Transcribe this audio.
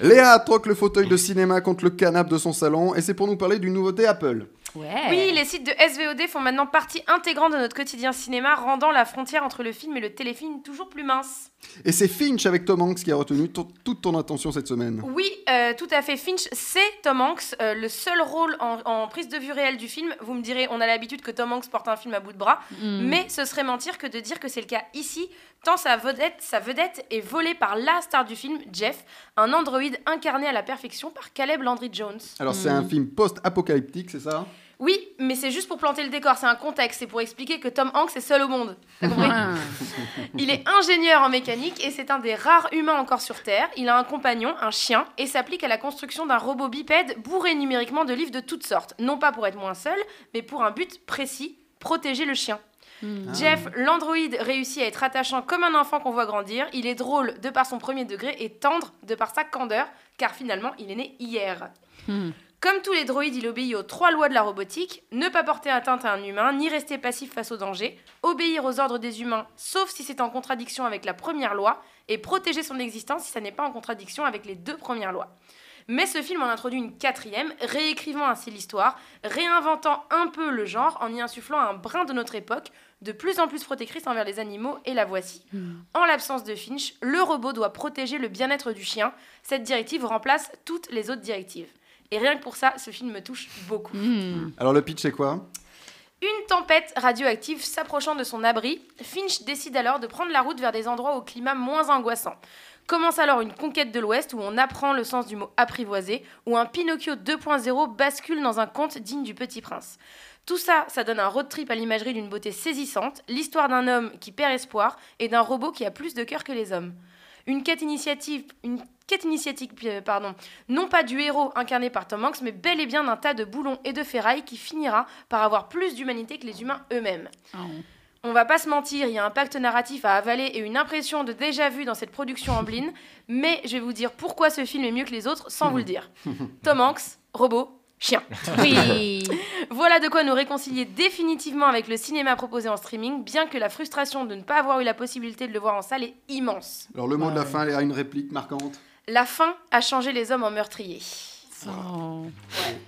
Léa troque le fauteuil de cinéma contre le canapé de son salon et c'est pour nous parler d'une nouveauté Apple. Oui, les sites de SVOD font maintenant partie intégrante de notre quotidien cinéma, rendant la frontière entre le film et le téléfilm toujours plus mince. Et c'est Finch avec Tom Hanks qui a retenu to- toute ton attention cette semaine. Oui, euh, tout à fait. Finch, c'est Tom Hanks, euh, le seul rôle en, en prise de vue réelle du film. Vous me direz, on a l'habitude que Tom Hanks porte un film à bout de bras, Mm. mais ce serait mentir que de dire que c'est le cas ici, tant sa vedette, sa vedette est volée par la star du film, Jeff, un androïde incarné à la perfection par Caleb Landry Jones. Alors c'est un film post-apocalyptique, c'est ça? Oui, mais c'est juste pour planter le décor, c'est un contexte, c'est pour expliquer que Tom Hanks est seul au monde. T'as compris Ah. Il est ingénieur en mécanique et c'est un des rares humains encore sur Terre. Il a un compagnon, un chien, et s'applique à la construction d'un robot bipède bourré numériquement de livres de toutes sortes. Non pas pour être moins seul, mais pour un but précis, protéger le chien. Mm. Jeff, l'androïde, réussit à être attachant comme un enfant qu'on voit grandir. Il est drôle de par son premier degré et tendre de par sa candeur, car finalement, il est né hier. Mm. Comme tous les droïdes, il obéit aux trois lois de la robotique ne pas porter atteinte à un humain, ni rester passif face au danger, obéir aux ordres des humains, sauf si c'est en contradiction avec la première loi, et protéger son existence si ça n'est pas en contradiction avec les deux premières lois. Mais ce film en introduit une quatrième, réécrivant ainsi l'histoire, réinventant un peu le genre en y insufflant un brin de notre époque, de plus en plus protectrice envers les animaux, et la voici. En l'absence de Finch, le robot doit protéger le bien-être du chien. Cette directive remplace toutes les autres directives. Et rien que pour ça, ce film me touche beaucoup. Mm. Alors le pitch c'est quoi? Une tempête radioactive s'approchant de son abri, Finch décide alors de prendre la route vers des endroits au climat moins angoissant. Commence alors une conquête de l'Ouest où on apprend le sens du mot apprivoisé, où un Pinocchio 2.0 bascule dans un conte digne du Petit Prince. Tout ça, ça donne un road trip à l'imagerie d'une beauté saisissante, l'histoire d'un homme qui perd espoir et d'un robot qui a plus de cœur que les hommes. Une quête initiative, une quête initiatique, euh, pardon, non pas du héros incarné par Tom Hanks, mais bel et bien d'un tas de boulons et de ferrailles qui finira par avoir plus d'humanité que les humains eux-mêmes. Oh. On va pas se mentir, il y a un pacte narratif à avaler et une impression de déjà vu dans cette production en bline, mais je vais vous dire pourquoi ce film est mieux que les autres sans vous le dire. Tom Hanks, robot, chien. Oui. Voilà de quoi nous réconcilier définitivement avec le cinéma proposé en streaming, bien que la frustration de ne pas avoir eu la possibilité de le voir en salle est immense. Alors le mot de la Ouais. fin, Léa, une réplique marquante? La fin a changé les hommes en meurtriers. Oh. Ouais.